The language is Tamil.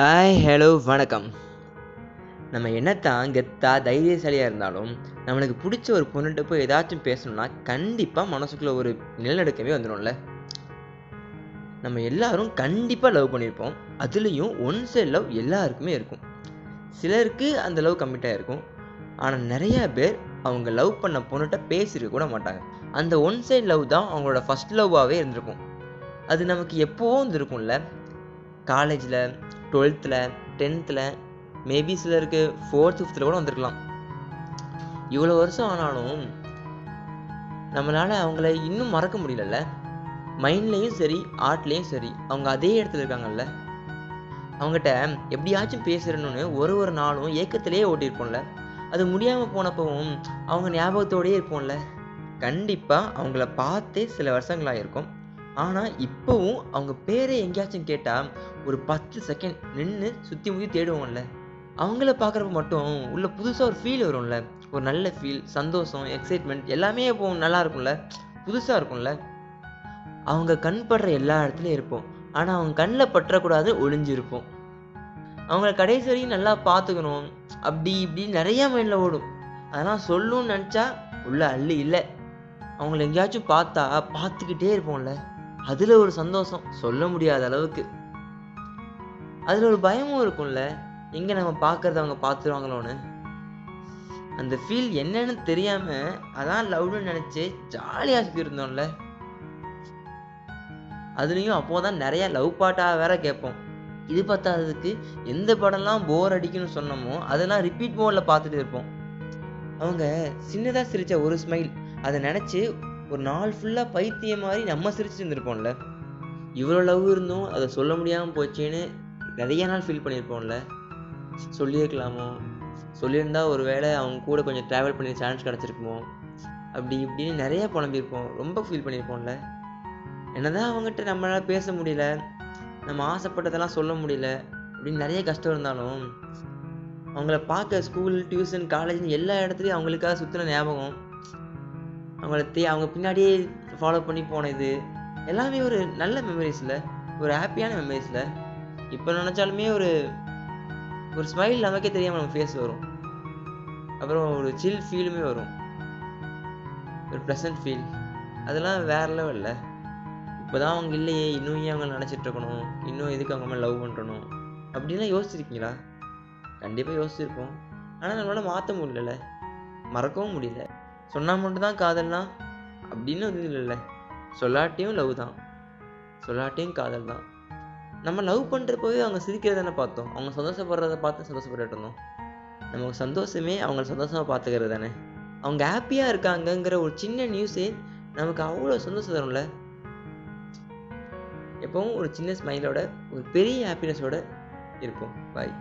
ஹாய் ஹலோ வணக்கம். நம்ம என்னத்தான் கெத்தா தைரியசாலியாக இருந்தாலும் நம்மளுக்கு பிடிச்ச ஒரு பொண்ணுகிட்ட போய் ஏதாச்சும் பேசணும்னா கண்டிப்பாக மனசுக்குள்ளே ஒரு நிலநடுக்கமே வந்துடும்ல. நம்ம எல்லாரும் கண்டிப்பாக லவ் பண்ணியிருப்போம். அதுலேயும் ஒன் சைட் லவ் எல்லாருக்குமே இருக்கும். சிலருக்கு அந்த லவ் கம்மிட்டாக இருக்கும் ஆனால் நிறையா பேர் அவங்க லவ் பண்ண பொண்ணுகிட்ட பேசியிருக்க கூட மாட்டாங்க. அந்த ஒன் சைட் லவ் தான் அவங்களோட ஃபஸ்ட் லவ்வாகவே இருந்திருக்கும். அது நமக்கு எப்போவும் இருந்திருக்கும்ல காலேஜில் டுவெல்த்தில் டென்த்தில் மேபி சிலருக்கு ஃபோர்த் ஃபிஃப்த்தில் கூட வந்திருக்கலாம். இவ்வளோ வருஷம் ஆனாலும் நம்மளால் அவங்கள இன்னும் மறக்க முடியலல்ல. மைண்ட்லேயும் சரி ஆர்ட்லேயும் சரி அவங்க அதே இடத்துல இருக்காங்கல்ல. அவங்ககிட்ட எப்படியாச்சும் பேசுறணும்னு ஒரு ஒரு நாளும் ஏக்கத்திலேயே ஓட்டியிருப்போம்ல. அது முடியாமல் போனப்பவும் அவங்க ஞாபகத்தோடயே இருப்போம்ல. கண்டிப்பாக அவங்கள பார்த்தே சில வருஷங்களாக இருக்கும் ஆனால் இப்போவும் அவங்க பேரை எங்கேயாச்சும் கேட்டால் ஒரு பத்து செகண்ட் நின்று சுற்றி முற்றி தேடுவோம்ல. அவங்கள பார்க்குறப்ப மட்டும் உள்ள புதுசாக ஒரு ஃபீல் வரும்ல. ஒரு நல்ல ஃபீல் சந்தோஷம் எக்ஸைட்மெண்ட் எல்லாமே இப்போ நல்லா இருக்கும்ல. புதுசாக இருக்கும்ல. அவங்க கண் படுற எல்லா இடத்துலையும் இருப்போம். ஆனால் அவங்க கண்ணில் பற்றக்கூடாது ஒளிஞ்சிருப்போம். அவங்கள கடைசி வரையும் நல்லா பார்த்துக்கணும். அப்படி இப்படி நிறையா மைண்டில் ஓடும். அதெல்லாம் சொல்லணும்னு நினச்சா உள்ள அள்ளி இல்லை. அவங்கள எங்கேயாச்சும் பார்த்தா பார்த்துக்கிட்டே இருப்போம்ல. அதில் ஒரு சந்தோஷம். சொல்ல முடியாத அளவுக்கு. அதில் ஒரு பயமும் இருக்கும்ல. எங்கே நம்ம பார்க்கறத அவங்க பார்த்துருவாங்களோன்னு அந்த ஃபீல் என்னன்னு தெரியாமல் அதான் லவ்னு நினச்சி ஜாலியாக சுற்றி இருந்தோம்ல அதுலேயும் அப்போது தான் நிறையா லவ் பாட்டாக வேற கேட்போம். இது பத்தாததுக்கு எந்த படம்லாம் போர் அடிக்குன்னு சொன்னோமோ அதெல்லாம் ரிப்பீட் மோடில் பார்த்துட்டு இருப்போம். அவங்க சின்னதாக சிரித்த ஒரு ஸ்மைல் அதை நினச்சி ஒரு நாள் ஃபுல்லாக பைத்தியம் மாதிரி நம்ம சிரிச்சுட்டு இவ்வளோ லவ் இருந்தும் அதை சொல்ல முடியாமல் போச்சேன்னு நிறைய நாள் ஃபீல் பண்ணியிருப்போம்ல சொல்லியிருக்கலாமோ? சொல்லியிருந்தா ஒரு வேளை அவங்க கூட கொஞ்சம் ட்ராவல் பண்ணி சான்ஸ் கிடச்சிருக்குமோ? அப்படி இப்படின்னு நிறைய புலம்பியிருப்போம். ரொம்ப ஃபீல் பண்ணியிருப்போம்ல. என்னதான் அவங்ககிட்ட நம்மளால் பேச முடியல நம்ம ஆசைப்பட்டதெல்லாம் சொல்ல முடியல அப்படின்னு நிறைய கஷ்டம் இருந்தாலும் அவங்கள பார்க்க ஸ்கூல் டியூஷன் காலேஜ்னு எல்லா இடத்துலையும் அவங்களுக்காக சுற்றின ஞாபகம் அவங்கள தே அவங்க பின்னாடியே ஃபாலோ பண்ணி போனது. எல்லாமே ஒரு நல்ல மெமரிஸில் ஒரு ஹாப்பியான மெமரிஸில் இப்போ நினச்சாலுமே ஒரு ஒரு ஸ்மைல் நமக்கே தெரியாமல் நம்ம ஃபேஸ் வரும். அப்புறம் ஒரு சில் ஃபீலுமே வரும். ஒரு ப்ளசன்ட் ஃபீல் அதெல்லாம் வேறு லெவலில் இப்போ தான் அவங்க இல்லையே இன்னும் ஏன் அவங்க நினச்சிட்ருக்கணும் இன்னும் எதுக்கு அவங்க மேலே லவ் பண்ணுறணும் அப்படின்லாம் யோசிச்சிருக்கீங்களா? கண்டிப்பாக யோசிச்சிருப்போம். ஆனால் நம்மளால் மாற்ற முடியல மறக்கவும் முடியல. சொன்னால் மட்டும்தான் காதல்னா? அப்படின்னு அது இல்லைல்ல. சொல்லாட்டியும் லவ் தான். சொல்லாட்டியும் காதல் தான். நம்ம லவ் பண்ணுறப்போவே அவங்க சிரிக்கிறதானே பார்த்தோம். அவங்க சந்தோஷப்படுறத பார்த்து சந்தோஷப்பட்டு இருந்தோம். நமக்கு சந்தோஷமே அவங்கள சந்தோஷமாக பார்த்துக்கிறது தானே அவங்க ஹாப்பியாக இருக்காங்கங்கிற ஒரு சின்ன நியூஸே நமக்கு அவ்வளோ சந்தோஷம் தரும்ல? எப்பவும் ஒரு சின்ன ஸ்மைலோட ஒரு பெரிய ஹாப்பினஸோட இருப்போம். பாய்